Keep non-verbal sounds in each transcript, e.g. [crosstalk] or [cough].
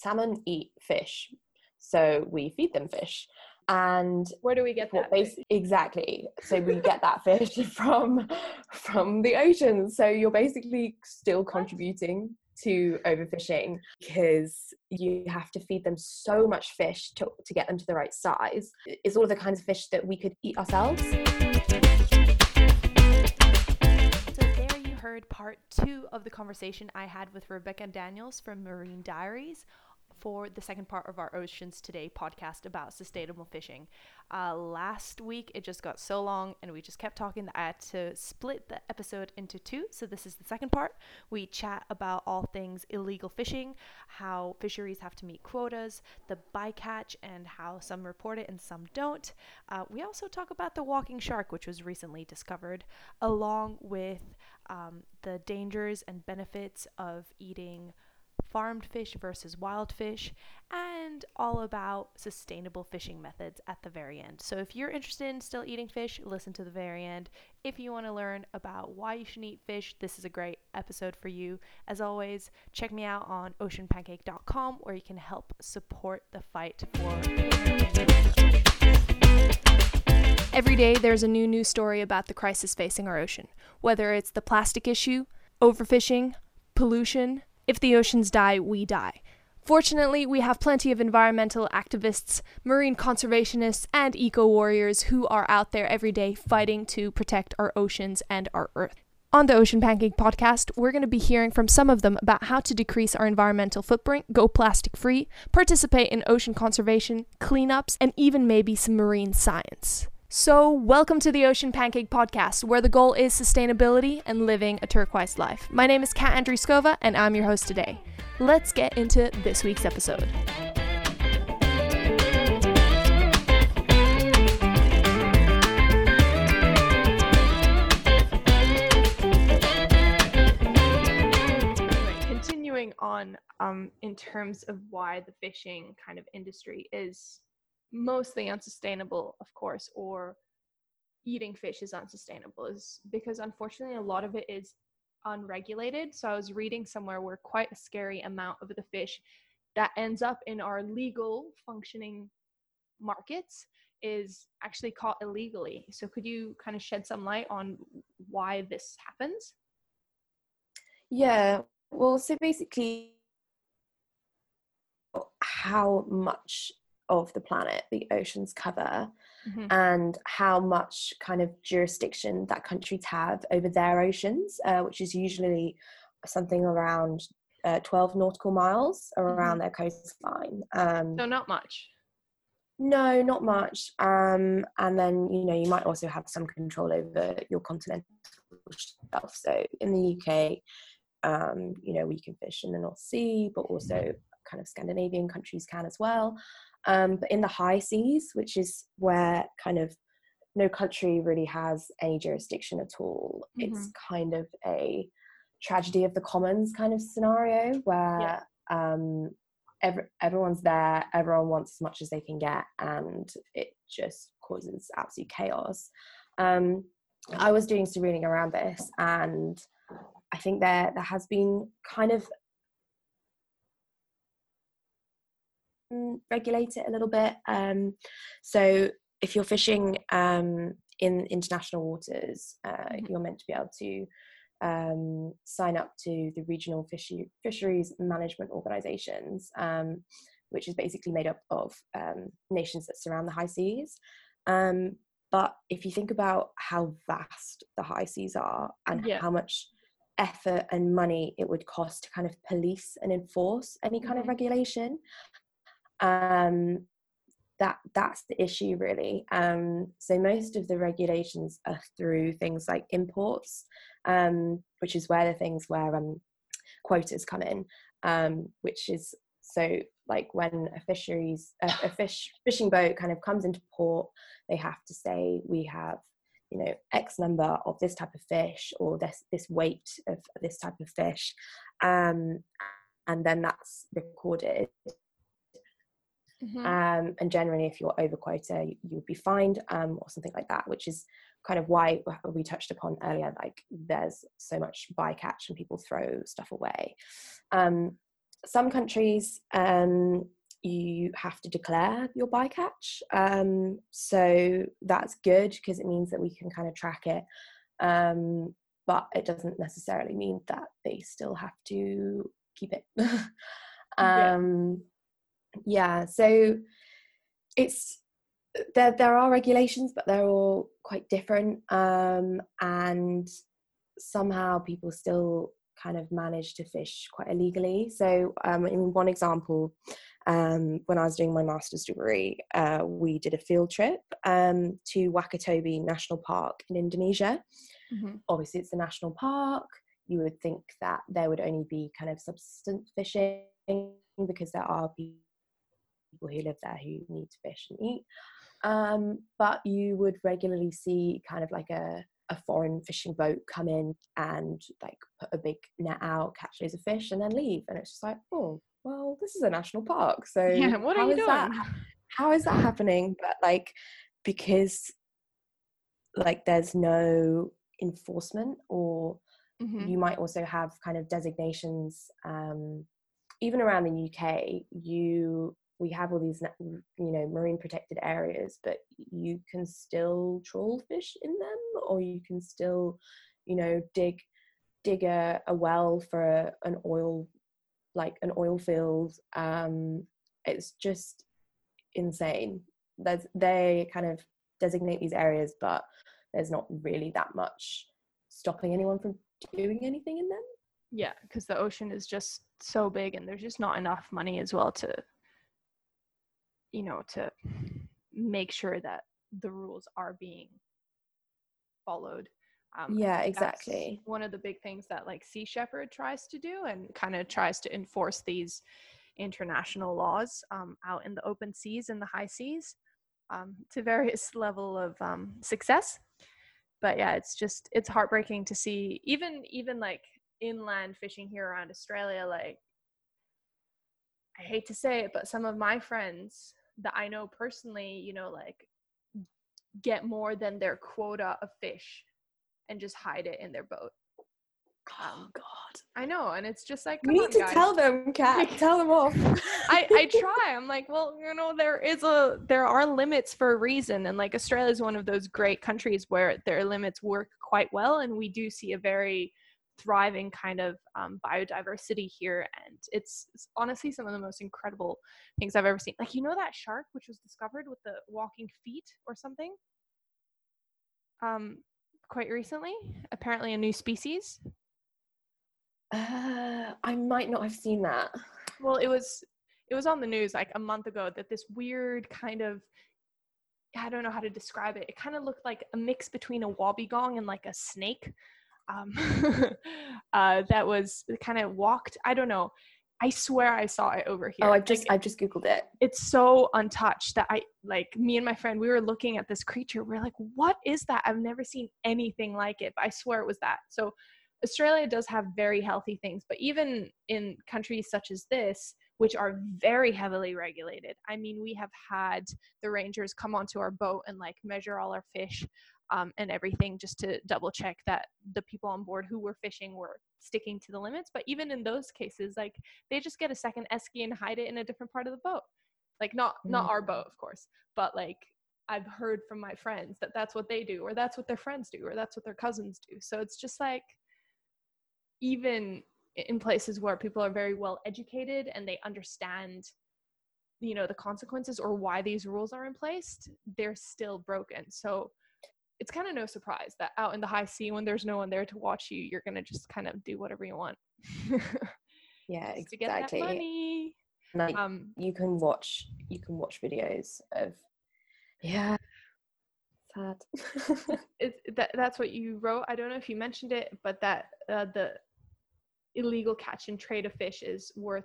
salmon eat fish, so we feed them fish. And where do we get that? Base, exactly. So we [laughs] get that fish [laughs] from from the ocean. So you're basically still contributing to overfishing because you have to feed them so much fish to, to get them to the right size. It's all of the kinds of fish that we could eat ourselves. So there you heard part two of the conversation I had with Rebecca Daniels from Marine Diaries for the second part of our Oceans Today podcast about sustainable fishing. Uh, last week it just got so long and we just kept talking that I had to split the episode into two. So this is the second part. We chat about all things illegal fishing, how fisheries have to meet quotas, the bycatch, and how some report it and some don't. Uh, we also talk about the walking shark, which was recently discovered, along with um, the dangers and benefits of eating farmed fish versus wild fish, and all about sustainable fishing methods at the very end. So, if you're interested in still eating fish, listen to the very end. If you want to learn about why you should eat fish, this is a great episode for you. As always, check me out on oceanpancake.com where you can help support the fight for. Every day, there's a new news story about the crisis facing our ocean, whether it's the plastic issue, overfishing, pollution, if the oceans die, we die. Fortunately, we have plenty of environmental activists, marine conservationists, and eco warriors who are out there every day fighting to protect our oceans and our Earth. On the Ocean Pancake podcast, we're going to be hearing from some of them about how to decrease our environmental footprint, go plastic free, participate in ocean conservation, cleanups, and even maybe some marine science. So, welcome to the Ocean Pancake Podcast, where the goal is sustainability and living a turquoise life. My name is Kat Andriskova, and I'm your host today. Let's get into this week's episode. Continuing on, um, in terms of why the fishing kind of industry is mostly unsustainable, of course, or eating fish is unsustainable is because unfortunately a lot of it is unregulated. So I was reading somewhere where quite a scary amount of the fish that ends up in our legal functioning markets is actually caught illegally. So could you kind of shed some light on why this happens? Yeah. Well, so basically how much of the planet the oceans cover mm-hmm. and how much kind of jurisdiction that countries have over their oceans, uh, which is usually something around uh, 12 nautical miles around mm-hmm. their coastline. Um, so, not much. No, not much. Um, and then, you know, you might also have some control over your continental shelf. So, in the UK, um, you know, we can fish in the North Sea, but also kind of Scandinavian countries can as well. Um, but in the high seas, which is where kind of no country really has any jurisdiction at all, mm-hmm. it's kind of a tragedy of the commons kind of scenario where yeah. um, every, everyone's there, everyone wants as much as they can get, and it just causes absolute chaos. Um, I was doing some reading around this, and I think there there has been kind of regulate it a little bit. Um, so if you're fishing um, in international waters, uh, mm-hmm. you're meant to be able to um, sign up to the regional fishy, fisheries management organizations, um, which is basically made up of um, nations that surround the high seas. Um, but if you think about how vast the high seas are and yeah. how much effort and money it would cost to kind of police and enforce any kind mm-hmm. of regulation, um, that that's the issue really. Um, so most of the regulations are through things like imports, um, which is where the things where um, quotas come in, um, which is so like when a fisheries a, a fish fishing boat kind of comes into port, they have to say we have you know x number of this type of fish or this this weight of this type of fish um, and then that's recorded Mm-hmm. Um, and generally, if you're over quota, you would be fined um, or something like that, which is kind of why we touched upon earlier. Like, there's so much bycatch and people throw stuff away. Um, some countries um, you have to declare your bycatch. Um, so that's good because it means that we can kind of track it. Um, but it doesn't necessarily mean that they still have to keep it. [laughs] um, yeah. Yeah, so it's there. There are regulations, but they're all quite different, um, and somehow people still kind of manage to fish quite illegally. So, um, in one example, um, when I was doing my master's degree, uh, we did a field trip um, to Wakatobi National Park in Indonesia. Mm-hmm. Obviously, it's a national park. You would think that there would only be kind of subsistence fishing because there are people who live there who need to fish and eat. Um, but you would regularly see kind of like a a foreign fishing boat come in and like put a big net out, catch loads of fish, and then leave. And it's just like, oh, well, this is a national park. So [laughs] yeah, what are you doing? That, how is that happening? But like, because like there's no enforcement, or mm-hmm. you might also have kind of designations. Um, even around the UK, you we have all these you know marine protected areas but you can still trawl fish in them or you can still you know dig dig a, a well for a, an oil like an oil field. Um it's just insane. There's they kind of designate these areas but there's not really that much stopping anyone from doing anything in them. Yeah because the ocean is just so big and there's just not enough money as well to you know to make sure that the rules are being followed. Um, yeah exactly. one of the big things that like sea shepherd tries to do and kind of tries to enforce these international laws um, out in the open seas and the high seas um, to various [laughs] level of um, success. But yeah it's just it's heartbreaking to see even even like inland fishing here around australia like i hate to say it but some of my friends that I know personally, you know, like get more than their quota of fish and just hide it in their boat. Oh, um, oh God. I know, and it's just like you need on, to guys. tell them, Kat. [laughs] tell them off. I I try. I'm like, well, you know, there is a there are limits for a reason, and like Australia is one of those great countries where their limits work quite well, and we do see a very thriving kind of um, biodiversity here and it's, it's, honestly some of the most incredible things i've ever seen. Like you know that shark which was discovered with the walking feet or something? Um quite recently apparently a new species. Uh, i might not have seen that. Well it was it was on the news like a month ago that this weird kind of I don't know how to describe it. It kind of looked like a mix between a wobbegong and like a snake um, [laughs] uh, that was kind of walked. I don't know. I swear I saw it over here. Oh, I've just like, I've just googled it. It's so untouched that I like me and my friend we were looking at this creature. We are like, what is that? I've never seen anything like it. But I swear it was that. So Australia does have very healthy things, but even in countries such as this, which are very heavily regulated. I mean, we have had the rangers come onto our boat and like measure all our fish um, and everything just to double check that the people on board who were fishing were sticking to the limits. But even in those cases, like they just get a second esky and hide it in a different part of the boat. Like not not our boat, of course, but like I've heard from my friends that that's what they do, or that's what their friends do, or that's what their cousins do. So it's just like even in places where people are very well educated and they understand you know the consequences or why these rules are in place they're still broken so it's kind of no surprise that out in the high sea when there's no one there to watch you you're gonna just kind of do whatever you want. [laughs] Yeah exactly to get that money. like um you can watch you can watch videos of yeah. Sad. [laughs] It, that, that's what you wrote? I don't know if you mentioned it but that uh, the illegal catch and trade of fish is worth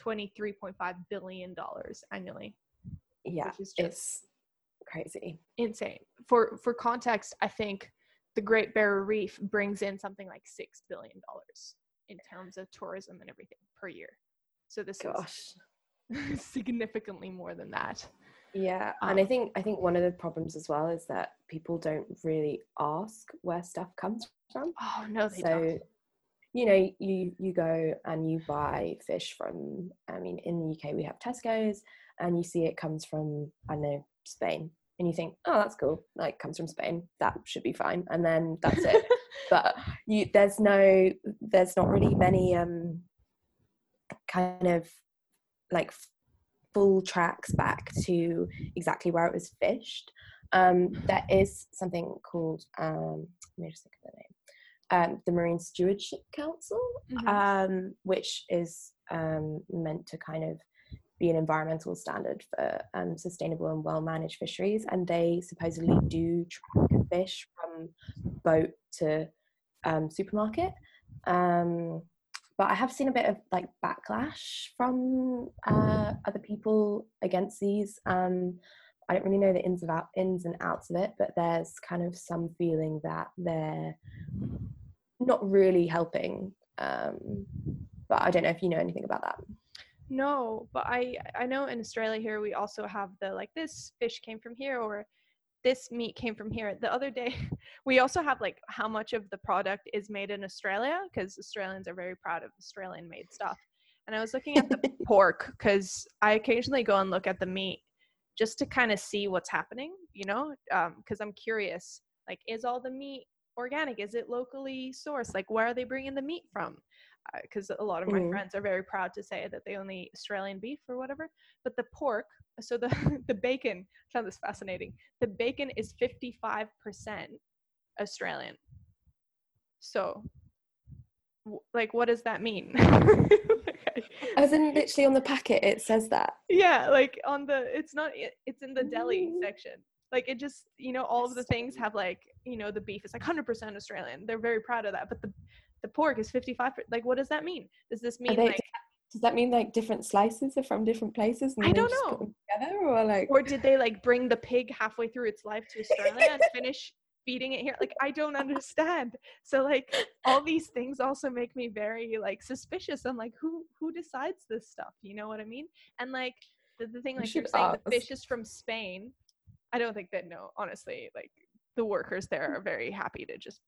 23.5 billion dollars annually yeah it's crazy. insane for for context i think the great barrier reef brings in something like six billion dollars in terms of tourism and everything per year. So this gosh. is [laughs] significantly more than that. Yeah um, and i um, think i think one of the problems as well is that people don't really ask where stuff comes from. Oh no they so don't. you know you you go and you buy fish from i mean in the uk we have tesco's and you see it comes from i don't know spain and you think oh that's cool. Like comes from spain. That should be fine. And then that's it. [laughs] But you there's no there's not really many um kind of like full tracks back to exactly where it was fished. Um there is something called um let me just think of the name. Um, the Marine Stewardship Council, Mhm. um, which is um, meant to kind of be an environmental standard for um, sustainable and well managed fisheries. And they supposedly do track fish from boat to um, supermarket. Um, but I have seen a bit of like backlash from uh, other people against these. Um, I don't really know the ins, out, ins and outs of it, but there's kind of some feeling that they're not really helping. Um, but I don't know if you know anything about that. No, but I I know in Australia here we also have the like this fish came from here or this meat came from here. The other day [laughs] we also have like how much of the product is made in Australia because Australians are very proud of Australian made stuff. And I was looking at the [laughs] pork cuz I occasionally go and look at the meat just to kind of see what's happening, you know? Um cuz I'm curious like is all the meat organic? Is it locally sourced? Like where are they bringing the meat from? Because a lot of my Mhm. friends are very proud to say that they only eat Australian beef or whatever. But the pork, so the [laughs] the bacon, I found this fascinating. The bacon is fifty five percent Australian. So, w- like, what does that mean? [laughs] As in, literally on the packet, it says that. yeah, like on the, it's not, it- it's in the deli Mm. section. Like it just, you know, all of the things have like, you know, the beef is like 100% Australian. They're very proud of that. But the the pork is 55. Like, what does that mean? Does this mean they- like, Does that mean like different slices are from different places? And I don't know. Together, or like or did they like bring the pig halfway through its life to Australia and finish feeding it here? Like, I don't [laughs] understand. So like, all these things also make me very like suspicious. I'm like, who who decides this stuff? You know what I mean? And like the, the thing like you're should saying, the fish is from Spain. I don't think that no, honestly, like the workers there are very happy to just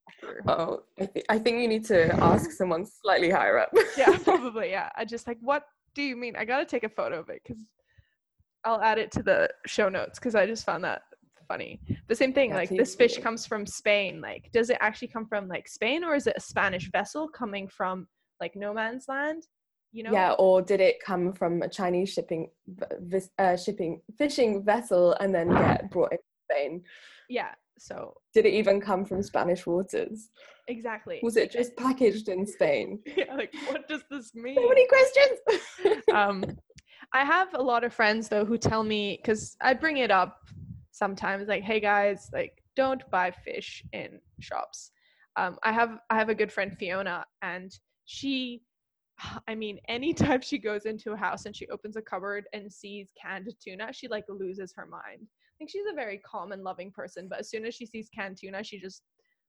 oh, I, th- I think you need to ask someone slightly higher up. [laughs] yeah, [laughs] probably. Yeah. I just like, what do you mean? I got to take a photo of it because I'll add it to the show notes because I just found that funny. The same thing, Yeah, like this fish comes from Spain. Like, does it actually come from like Spain or is it a Spanish vessel coming from like no man's land? You know? Yeah, or did it come from a Chinese shipping uh, shipping fishing vessel and then get [sighs] brought into Spain? Yeah. So Did it even come from Spanish waters? exactly. Was it just packaged in Spain? [laughs] yeah, like what does this mean? So many questions. [laughs] um, I have a lot of friends though who tell me because I bring it up sometimes, like, "Hey guys, like, don't buy fish in shops." Um, I have I have a good friend Fiona, and she, [sighs] I mean, anytime she goes into a house and she opens a cupboard and sees canned tuna, she like loses her mind. Think she's a very calm and loving person, but as soon as she sees canned tuna, she just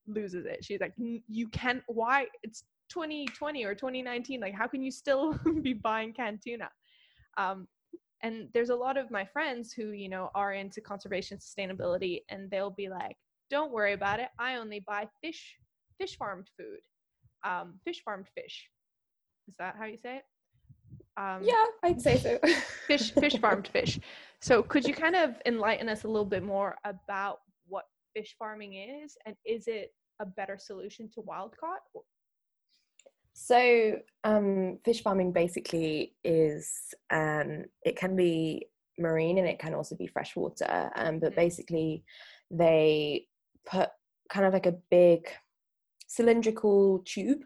loses it. She's like, "You can't. Why? It's 2020 or 2019. Like, how can you still [laughs] be buying canned tuna?" um, and there's a lot of my friends who you know are into conservation sustainability and they'll be like don't worry about it i only buy fish fish farmed food um, fish farmed fish is that how you say it um, yeah, I'd say so. fish fish [laughs] farmed fish so could you kind of enlighten us a little bit more about what fish farming is and is it a better solution to wild caught So, um, fish farming basically is um, it can be marine and it can also be freshwater. Um, but Mhm. basically, they put kind of like a big cylindrical tube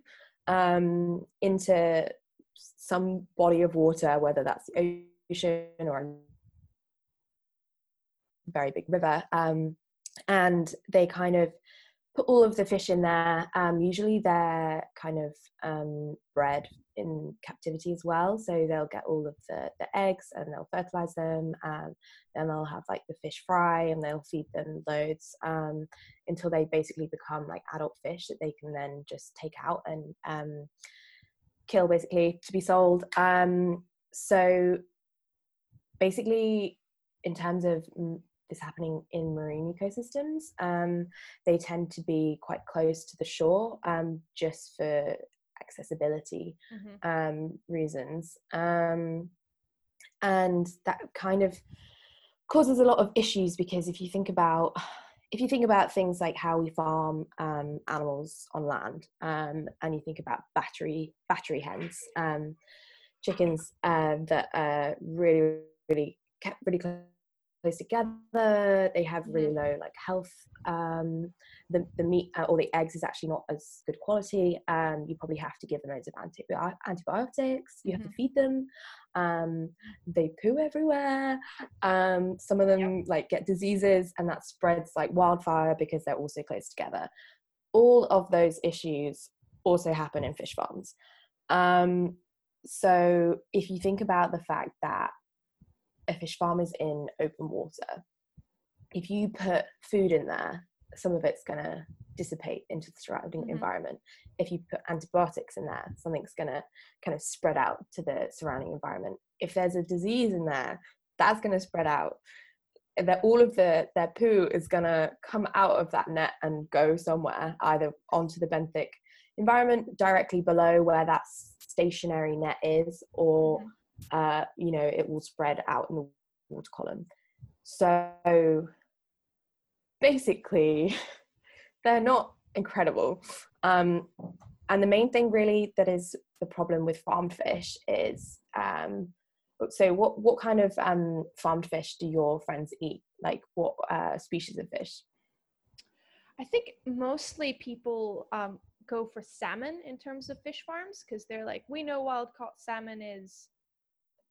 um, into some body of water, whether that's the ocean or a very big river, um, and they kind of put all of the fish in there. Um, usually they're kind of um, bred in captivity as well, so they'll get all of the, the eggs and they'll fertilize them, and then they'll have like the fish fry and they'll feed them loads um, until they basically become like adult fish that they can then just take out and um, kill basically to be sold. Um, so basically, in terms of this happening in marine ecosystems, um, they tend to be quite close to the shore, um, just for accessibility Mhm. um, reasons. Um, and that kind of causes a lot of issues because if you think about if you think about things like how we farm um, animals on land um, and you think about battery battery hens um, chickens uh, that are really really kept really close together they have really low like health um, the, the meat uh, or the eggs is actually not as good quality um, you probably have to give them loads of antibi- antibiotics you have to feed them um, they poo everywhere um, some of them like get diseases and that spreads like wildfire because they're also close together. All of those issues also happen in fish farms. Um, so if you think about the fact that a fish farm is in open water if you put food in there some of it's going to dissipate into the surrounding Mhm. environment if you put antibiotics in there something's going to kind of spread out to the surrounding environment if there's a disease in there that's going to spread out that all of the their poo is going to come out of that net and go somewhere either onto the benthic environment directly below where that stationary net is or Mhm. Uh, you know it will spread out in the water column. So basically [laughs] they're not incredible. Um, and the main thing really that is the problem with farmed fish is um, so what what kind of um, farmed fish do your friends eat? Like what uh, species of fish? I think mostly people um, go for salmon in terms of fish farms because they're like, we know wild caught salmon is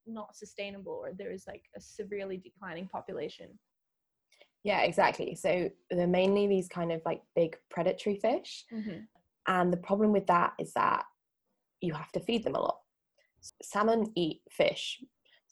not sustainable or there is like a severely declining population. yeah exactly. So they're mainly these kind of like big predatory fish. Mm-hmm. And the problem with that is that you have to feed them a lot. Salmon eat fish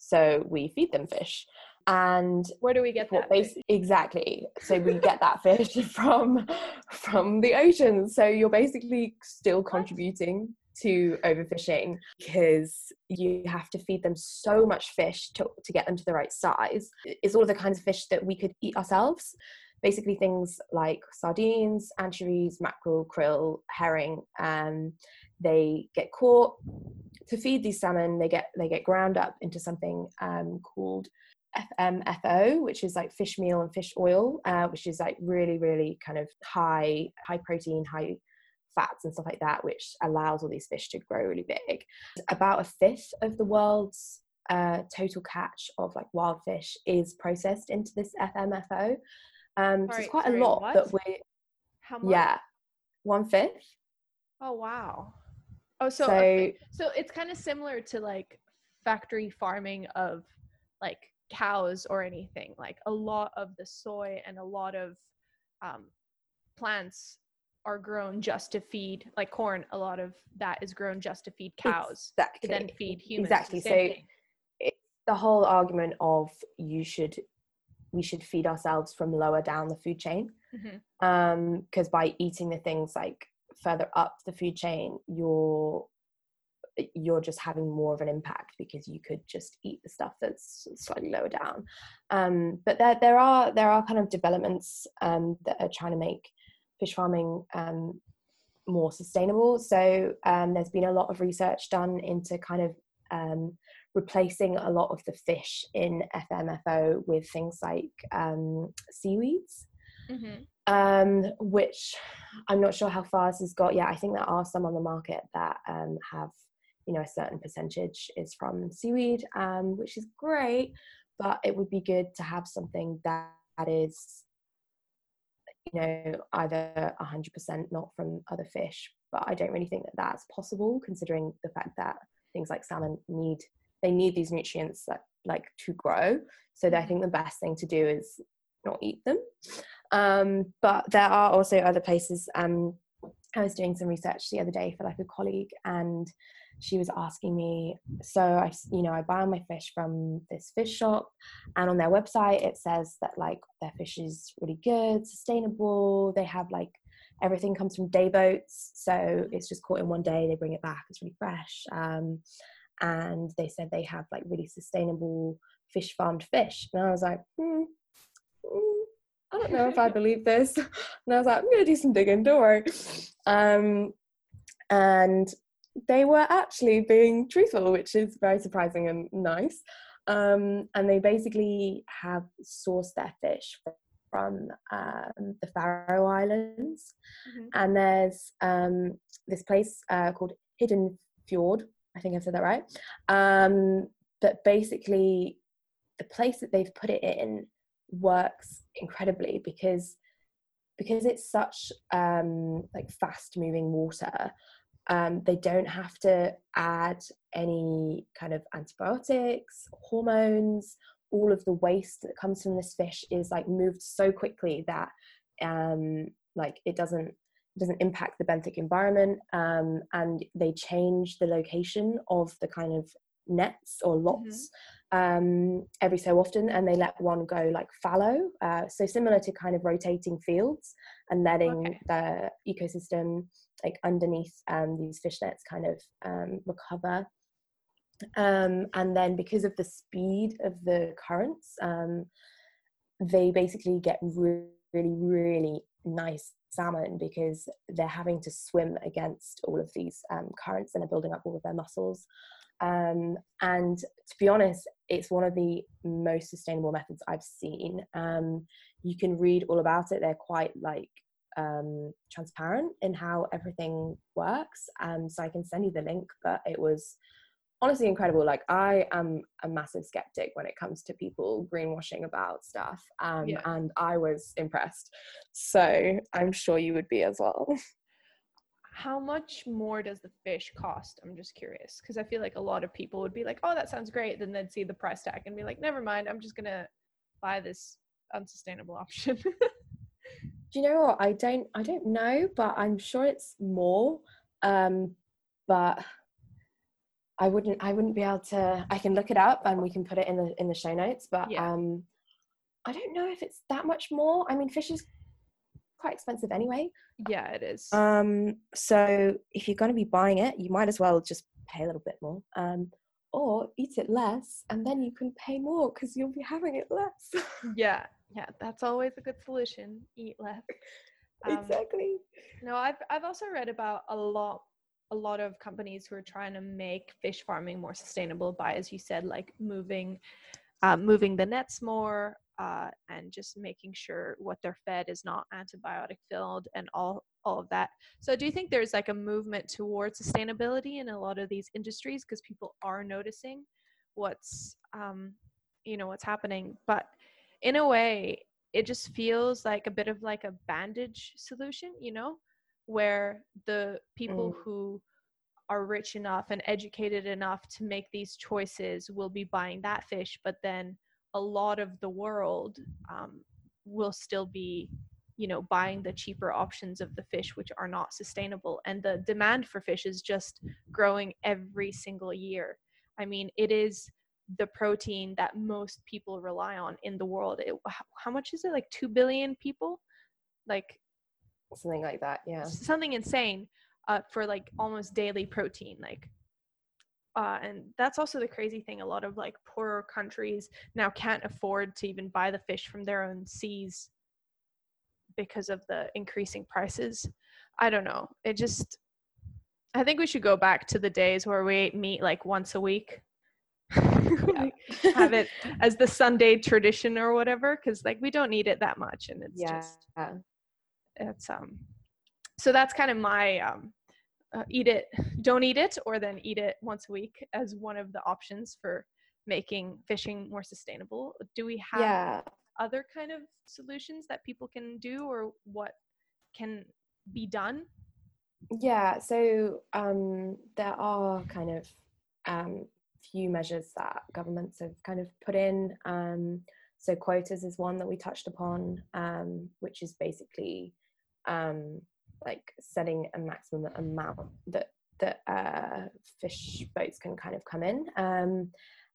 so we feed them fish. And Where do we get that? exactly. So we get that [laughs] fish [laughs] from from the ocean. So you're basically still contributing to overfishing because you have to feed them so much fish to, to get them to the right size. It's all of the kinds of fish that we could eat ourselves. Basically things like sardines anchovies mackerel krill herring um, they get caught. To feed these salmon they get they get ground up into something um, called FMFO, which is like fish meal and fish oil, uh, which is like really, really kind of high, high protein, high fats and stuff like that, which allows all these fish to grow really big. About a fifth of the world's uh, total catch of like wild fish is processed into this FMFO. Um, so it's quite sorry, a lot what? that we, How much? yeah, one fifth. Oh wow. Oh, so So, fi- so it's kind of similar to like factory farming of like cows or anything. Like a lot of the soy and a lot of um, plants are grown just to feed, like corn. A lot of that is grown just to feed cows exactly. to then feed humans. Exactly. So thing. it's the whole argument of you should we should feed ourselves from lower down the food chain Mhm. um because by eating the things like further up the food chain you're you're just having more of an impact because you could just eat the stuff that's slightly lower down um but there there are there are kind of developments um that are trying to make fish farming um more sustainable so um there's been a lot of research done into kind of um replacing a lot of the fish in FMFO with things like um, seaweeds, Mhm. um, which I'm not sure how far this has got yet. I think there are some on the market that um, have, you know, a certain percentage is from seaweed, um, which is great, but it would be good to have something that, that is, you know, either 100% not from other fish. But I don't really think that that's possible, considering the fact that things like salmon need they need these nutrients that like to grow. So i think the best thing to do is not eat them. Um, but there are also other places. Um, i was doing some research the other day for like a colleague and she was asking me so I, you know i buy my fish from this fish shop and on their website it says that like their fish is really good sustainable they have like everything comes from day boats so it's just caught in one day they bring it back it's really fresh um, and they said they have like really sustainable fish farmed fish and i was like hmm, mm, i don't know if i believe this. [laughs] And i was like i'm gonna do some digging don't worry. Um, and they were actually being truthful, which is very surprising and nice. Um, and they basically have sourced their fish from um, the Faroe Islands. Mm-hmm. And there's um, this place uh, called Hidden Fjord. I think I've said that right. Um, but basically, the place that they've put it in works incredibly because because it's such um, like fast moving water um, they don't have to add any kind of antibiotics hormones all of the waste that comes from this fish is like moved so quickly that um, like it doesn't doesn't impact the benthic environment um, and they change the location of the kind of nets or lots mm-hmm. um, every so often and they let one go like fallow uh, so similar to kind of rotating fields and letting okay. the ecosystem like underneath um, these fish nets kind of um, recover um, and then because of the speed of the currents um, they basically get really really really nice salmon because they're having to swim against all of these um, currents and are building up all of their muscles um, and to be honest, it's one of the most sustainable methods I've seen. Um, you can read all about it. They're quite like um, transparent in how everything works. Um, so I can send you the link, but it was honestly incredible. Like I am a massive skeptic when it comes to people greenwashing about stuff. Um, yeah. And I was impressed. So I'm sure you would be as well. [laughs] how much more does the fish cost? I'm just curious because I feel like a lot of people would be like, "Oh, that sounds great," then they'd see the price tag and be like, "Never mind, I'm just gonna buy this unsustainable option." [laughs] Do you know what? I don't, I don't know, but I'm sure it's more. Um, but I wouldn't, I wouldn't be able to. I can look it up and we can put it in the in the show notes. But yeah. um, I don't know if it's that much more. I mean, fish is quite expensive anyway. Yeah, it is. Um, so if you're going to be buying it, you might as well just pay a little bit more. Um, or eat it less, and then you can pay more because you'll be having it less. [laughs] yeah, yeah, that's always a good solution. Eat less. Um, exactly. No, I've I've also read about a lot a lot of companies who are trying to make fish farming more sustainable by, as you said, like moving uh, moving the nets more, uh, and just making sure what they're fed is not antibiotic filled and all all of that. So do you think there's like a movement towards sustainability in a lot of these industries because people are noticing what's um, you know what's happening, but in a way it just feels like a bit of like a bandage solution, you know, where the people mm. who are rich enough and educated enough to make these choices will be buying that fish, but then a lot of the world um, will still be you know buying the cheaper options of the fish which are not sustainable and the demand for fish is just growing every single year. I mean it is the protein that most people rely on in the world. It, how much is it? Like 2 billion people? Like something like that yeah. Something insane uh, for like almost daily protein like uh, and that's also the crazy thing. A lot of like poorer countries now can't afford to even buy the fish from their own seas because of the increasing prices i don't know it just i think we should go back to the days where we ate meat like once a week [laughs] have it [laughs] as the sunday tradition or whatever because like we don't need it that much and it's yeah. just it's um so that's kind of my um uh, eat it, don't eat it, or then eat it once a week as one of the options for making fishing more sustainable. Do we have yeah. Other kind of solutions that people can do, or what can be done? Yeah, so um, there are kind of um, few measures that governments have kind of put in. Um, so quotas is one that we touched upon, um, which is basically um, like setting a maximum amount that that uh, fish boats can kind of come in. Um,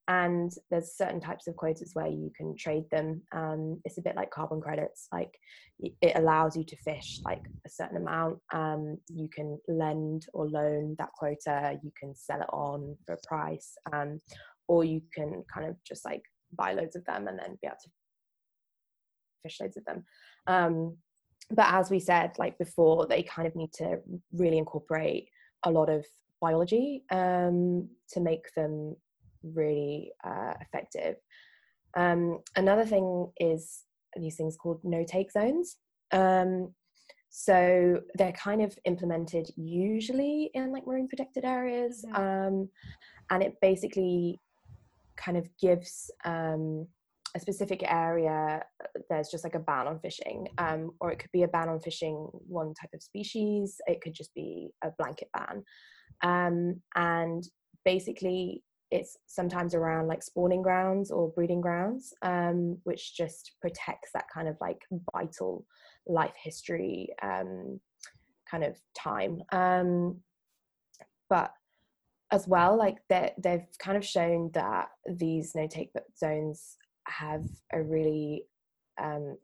and there's certain types of quotas where you can trade them. Um, it's a bit like carbon credits. Like it allows you to fish like a certain amount. Um, you can lend or loan that quota. You can sell it on for a price, um, or you can kind of just like buy loads of them and then be able to fish loads of them. Um, but as we said like before they kind of need to really incorporate a lot of biology um, to make them really uh, effective. Um, another thing is these things called no take zones. Um, so they're kind of implemented usually in like marine protected areas, Mhm. um, and it basically kind of gives um, a specific area. There's just like a ban on fishing, um, or it could be a ban on fishing one type of species. It could just be a blanket ban, um, and basically it's sometimes around like spawning grounds or breeding grounds, um, which just protects that kind of like vital life history um, kind of time. Um, but as well, like they they've kind of shown that these no take zones have a really um,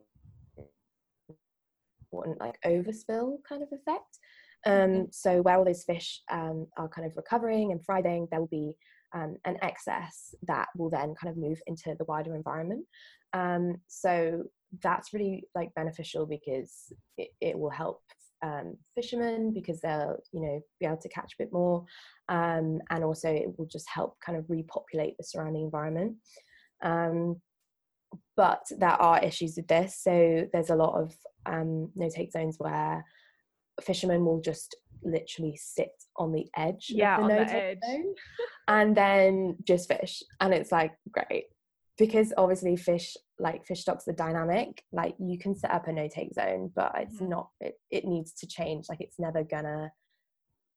important like overspill kind of effect. Um, so where all those fish um, are kind of recovering and thriving, there will be um, an excess that will then kind of move into the wider environment. Um, so that's really like beneficial because it, it will help um, fishermen because they'll you know be able to catch a bit more, um, and also it will just help kind of repopulate the surrounding environment. Um, but there are issues with this. So there's a lot of um, no take zones where fishermen will just literally sit on the edge Yeah, of the on the edge. zone [laughs] and then just fish and it's like great because obviously fish like fish stocks are dynamic like you can set up a no take zone but it's Mhm. not it, it needs to change like it's never gonna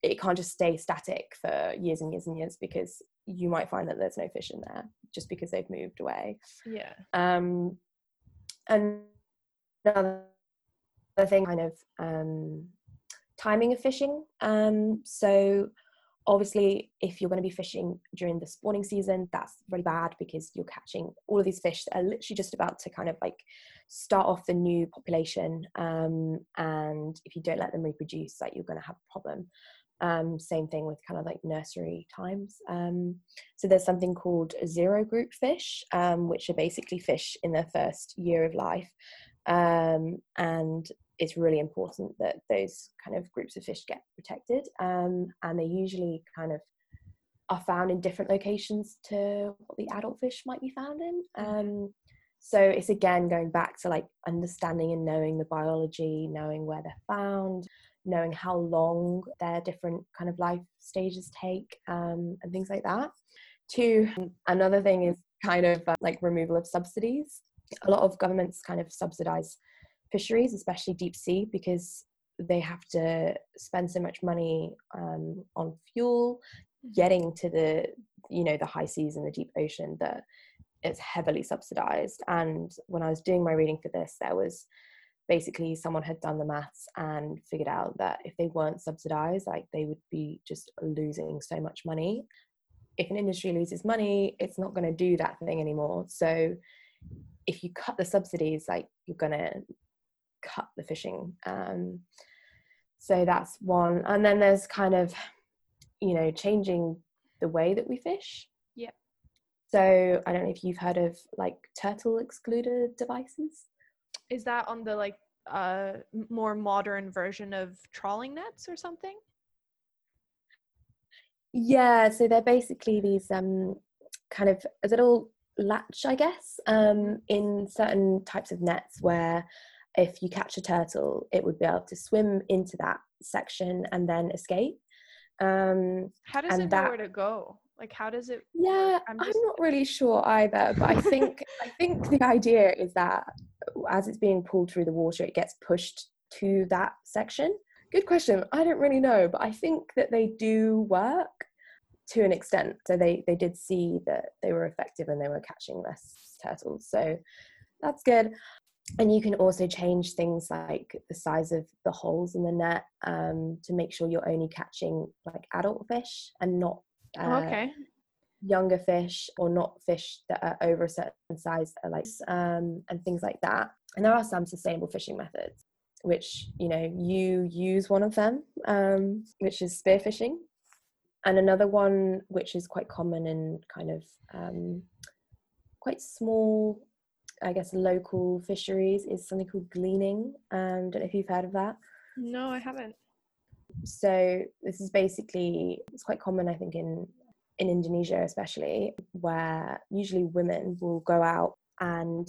it can't just stay static for years and years and years because you might find that there's no fish in there just because they've moved away Yeah. um, and another thing, kind of um, timing of fishing. Um, so obviously, if you're going to be fishing during the spawning season, that's really bad because you're catching all of these fish that are literally just about to kind of like start off the new population. Um, and if you don't let them reproduce, like you're going to have a problem. Um, same thing with kind of like nursery times. Um, so there's something called zero group fish, um, which are basically fish in their first year of life. Um, and it's really important that those kind of groups of fish get protected. Um, and they usually kind of are found in different locations to what the adult fish might be found in. Um, so it's again going back to like understanding and knowing the biology, knowing where they're found, knowing how long their different kind of life stages take, um, and things like that. Two, another thing is kind of uh, like removal of subsidies. A lot of governments kind of subsidize fisheries, especially deep sea, because they have to spend so much money um, on fuel getting to the you know the high seas and the deep ocean that it's heavily subsidized. And when i was doing my reading for this there was basically someone had done the maths and figured out that if they weren't subsidized like they would be just losing so much money. If an industry loses money it's not going to do that thing anymore. So if you cut the subsidies like you're going to cut the fishing um, so that's one and then there's kind of you know changing the way that we fish Yeah. so i don't know if you've heard of like turtle excluder devices Is that on the like uh more modern version of trawling nets or something? yeah so they're basically these um kind of a little latch i guess um in certain types of nets where if you catch a turtle it would be able to swim into that section and then escape um How does it know where to go? Like how does it Yeah, I'm I'm, not really sure either, but I think I think the idea is that as it's being pulled through the water, it gets pushed to that section. Good question. I don't really know, but I think that they do work to an extent. So they they did see that they were effective and they were catching less turtles. So that's good. And you can also change things like the size of the holes in the net um, to make sure you're only catching like adult fish and not uh, okay. younger fish or not fish that are over a certain size are like um, and things like that and there are some sustainable fishing methods which you know you use one of them um, which is spearfishing and another one which is quite common in kind of um, quite small i guess local fisheries is something called gleaning um, don't know if you've heard of that No, I haven't. so this is basically it's quite common, I think, in in Indonesia especially, where usually women will go out and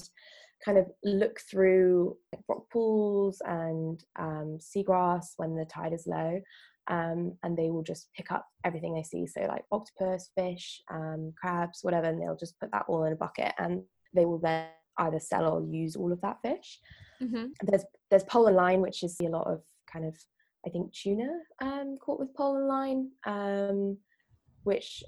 kind of look through rock pools and um, seagrass when the tide is low. Um, and they will just pick up everything they see. So, like octopus, fish, um, crabs, whatever, and they'll just put that all in a bucket and they will then either sell or use all of that fish. Mm-hmm. There's there's pole and line, which is a lot of kind of I think tuna um, caught with pole and line, um, which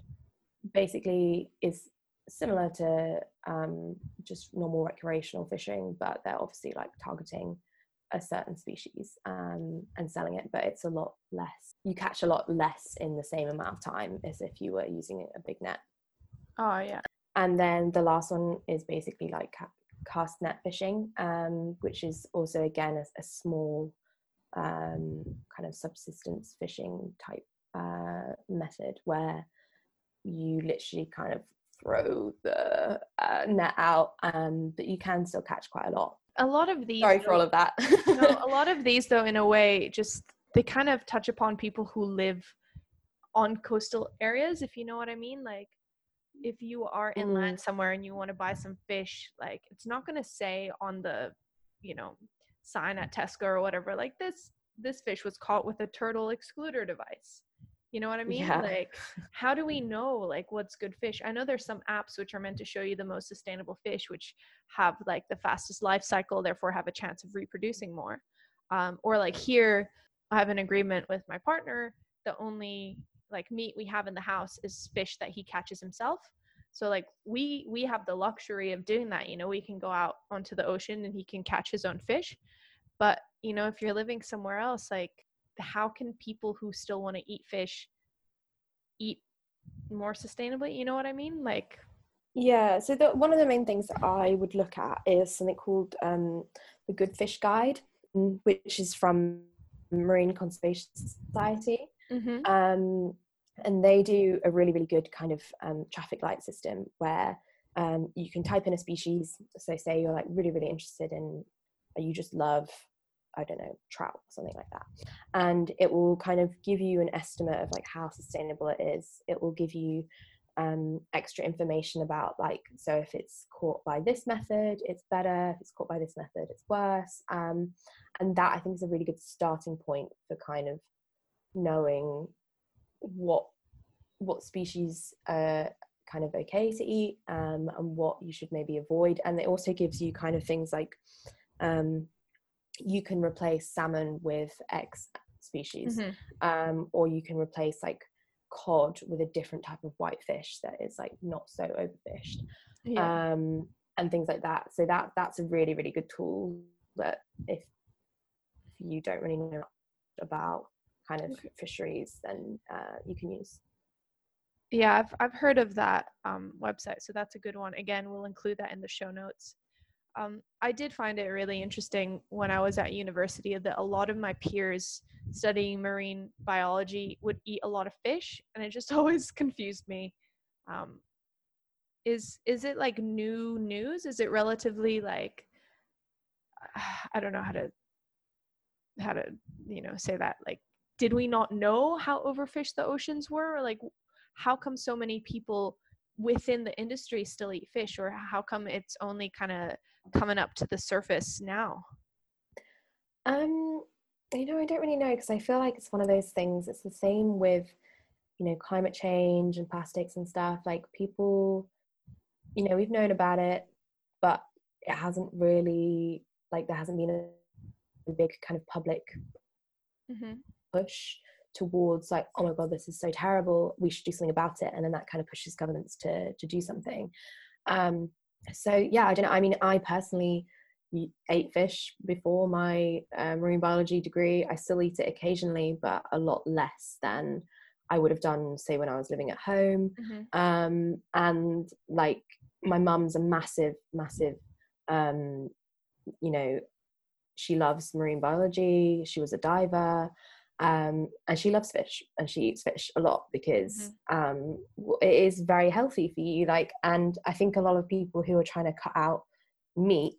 basically is similar to um, just normal recreational fishing, but they're obviously like targeting a certain species um, and selling it, but it's a lot less. You catch a lot less in the same amount of time as if you were using a big net. Oh yeah. And then the last one is basically like cast net fishing, um, which is also again a, a small um, kind of subsistence fishing type uh, method where you literally kind of throw the uh, net out, um, but you can still catch quite a lot. A lot of these. Sorry for all of that. [laughs] no, a lot of [laughs] these, though, in a way, just they kind of touch upon people who live on coastal areas, if you know what I mean. Like, if you are inland mm. somewhere and you want to buy some fish, like, it's not going to say on the, you know, sign at Tesco or whatever, like this this fish was caught with a turtle excluder device you know what I mean? Yeah. Like, [laughs] how do we know like what's good fish? I know there's some apps which are meant to show you the most sustainable fish, which have like the fastest life cycle, therefore have a chance of reproducing more. Um, or like here, I have an agreement with my partner. The only like meat we have in the house is fish that he catches himself. So like we we have the luxury of doing that. You know, we can go out onto the ocean and he can catch his own fish. But you know, if you're living somewhere else, like how can people who still want to eat fish eat more sustainably you know what i mean like yeah so the, one of the main things that i would look at is something called um, the good fish guide mm, which is from marine conservation society mm-hmm. um, and they do a really really good kind of um, traffic light system where um, you can type in a species so say you're like really really interested in you just love I don't know, trout, or something like that. And it will kind of give you an estimate of like how sustainable it is. It will give you um, extra information about like, so if it's caught by this method, it's better. If it's caught by this method, it's worse. Um, and that I think is a really good starting point for kind of knowing what what species are kind of okay to eat um, and what you should maybe avoid. And it also gives you kind of things like um, you can replace salmon with X species, mm-hmm. um, or you can replace like cod with a different type of white fish that is like not so overfished, yeah. um, and things like that. So that that's a really really good tool that if, if you don't really know about kind of fisheries, then uh, you can use. Yeah, I've I've heard of that um, website, so that's a good one. Again, we'll include that in the show notes. Um, I did find it really interesting when I was at university that a lot of my peers studying marine biology would eat a lot of fish, and it just [laughs] always confused me. Um, is is it like new news? Is it relatively like [sighs] I don't know how to how to you know say that like did we not know how overfished the oceans were or like how come so many people within the industry still eat fish or how come it's only kind of coming up to the surface now? Um, you know, I don't really know because I feel like it's one of those things. It's the same with, you know, climate change and plastics and stuff. Like people, you know, we've known about it, but it hasn't really like there hasn't been a big kind of public mm-hmm. Push towards like oh my god this is so terrible we should do something about it and then that kind of pushes governments to to do something um so yeah i don't know i mean i personally ate fish before my uh, marine biology degree i still eat it occasionally but a lot less than i would have done say when i was living at home mm-hmm. um, and like my mum's a massive massive um, you know she loves marine biology she was a diver um, and she loves fish and she eats fish a lot because mm-hmm. um, it is very healthy for you like and i think a lot of people who are trying to cut out meat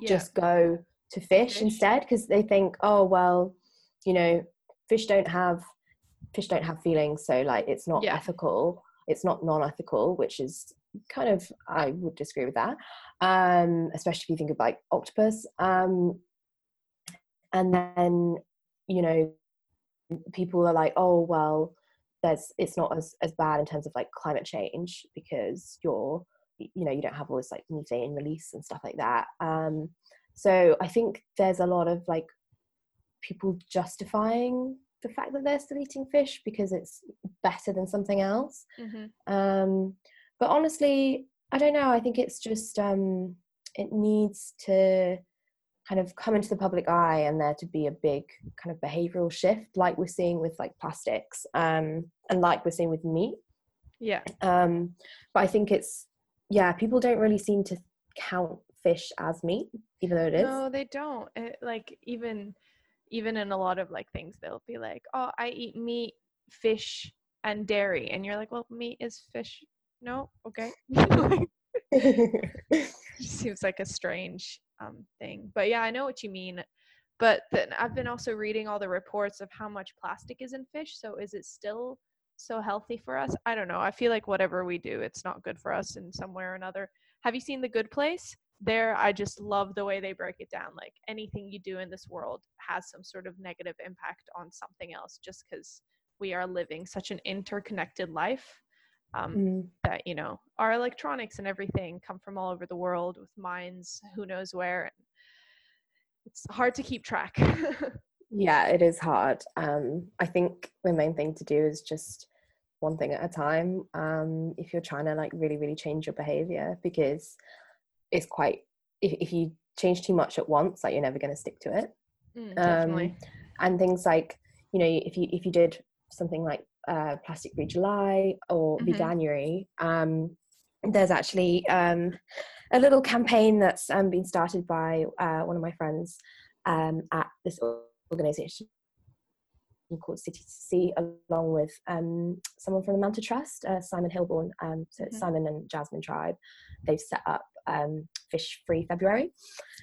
yeah. just go to fish, fish. instead because they think oh well you know fish don't have fish don't have feelings, so like it's not Yeah. ethical. It's not non-ethical, which is kind of I would disagree with that. Um, especially if you think of like octopus. Um, and then you know people are like, oh well, there's it's not as as bad in terms of like climate change because you're you know you don't have all this like methane release and stuff like that. Um, so I think there's a lot of like people justifying the fact that they're still eating fish because it's better than something else. Mm-hmm. Um, but honestly, I don't know. I think it's just um, it needs to kind of come into the public eye and there to be a big kind of behavioral shift, like we're seeing with like plastics, um, and like we're seeing with meat. Yeah. Um, but I think it's yeah, people don't really seem to count fish as meat, even though it is. No, they don't. It, like even even in a lot of like things, they'll be like, "Oh, I eat meat, fish, and dairy," and you're like, "Well, meat is fish." No, okay. [laughs] [laughs] Seems like a strange um thing. But yeah, I know what you mean. But then I've been also reading all the reports of how much plastic is in fish. So is it still so healthy for us? I don't know. I feel like whatever we do, it's not good for us in some way or another. Have you seen The Good Place? There, I just love the way they break it down. Like anything you do in this world has some sort of negative impact on something else just because we are living such an interconnected life um, Mm. that you know our electronics and everything come from all over the world with mines who knows where and it's hard to keep track. [laughs] Yeah it is hard. Um i think the main thing to do is just one thing at a time um if you're trying to like really really change your behavior because it's quite if, if you change too much at once like you're never going to stick to it. Mm, definitely. And things like you know if you if you did something like uh plastic free july or Mhm. veganuary um there's actually um a little campaign that's um, been started by uh, one of my friends um, at this organization called City to Sea, along with um, someone from the Manta Trust, uh, Simon Hilbourne. Um, so it's Mhm. Simon and Jasmine Tribe. They've set up um, Fish Free February,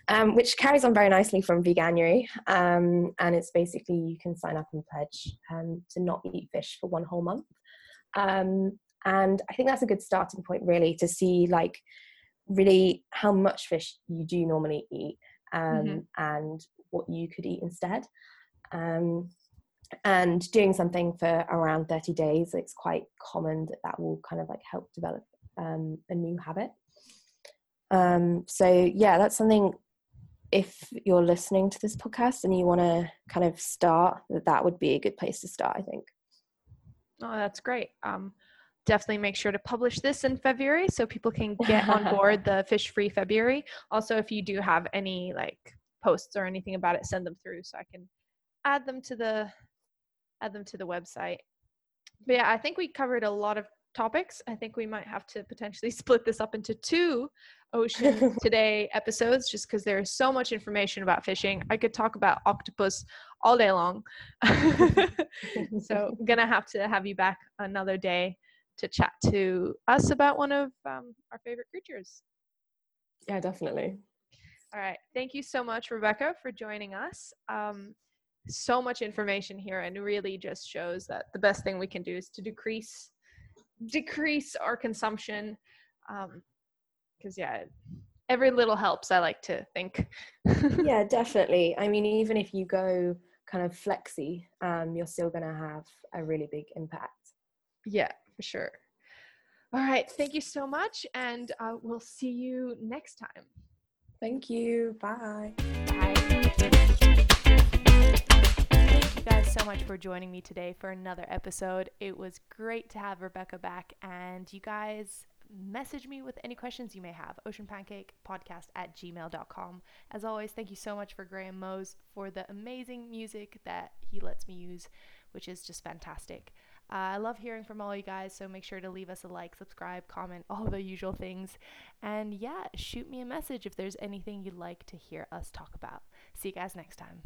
um, which carries on very nicely from Veganuary. Um, and it's basically you can sign up and pledge um, to not eat fish for one whole month. Um, and I think that's a good starting point, really, to see like really how much fish you do normally eat um, Mhm. and what you could eat instead. Um, and doing something for around 30 days, it's quite common that that will kind of like help develop um, a new habit. Um, so, yeah, that's something. If you're listening to this podcast and you want to kind of start, that that would be a good place to start, I think. oh that's great um definitely make sure to publish this in february so people can get on board [laughs] the fish free february also if you do have any like posts or anything about it send them through so i can add them to the add them to the website but yeah i think we covered a lot of topics. I think we might have to potentially [laughs] split this up into two ocean [laughs] today episodes just because there is so much information about fishing. I could talk about octopus all day long. [laughs] So i'm gonna have to have you back another day to chat to us about one of um, our favorite creatures. Yeah, definitely. all right. Thank you so much rebecca for joining us. Um, so much information here and really just shows that the best thing we can do is to decrease decrease our consumption because yeah every little helps i like to think [laughs] yeah, definitely. I mean, even if you go kind of flexy, um, you're still going to have a really big impact. Yeah, for sure. All right. Thank you so much. And uh, we'll see you next time. Thank you. Bye. Bye. Guys so much for joining me today for another episode. It was great to have Rebecca back, and you guys message me with any questions you may have. Oceanpancakepodcast at gmail.com. As always, thank you so much for Graham Mose for the amazing music that he lets me use, which is just fantastic. Uh, I love hearing from all you guys, so make sure to leave us a like, subscribe, comment, all the usual things. And yeah, shoot me a message if there's anything you'd like to hear us talk about. See you guys next time.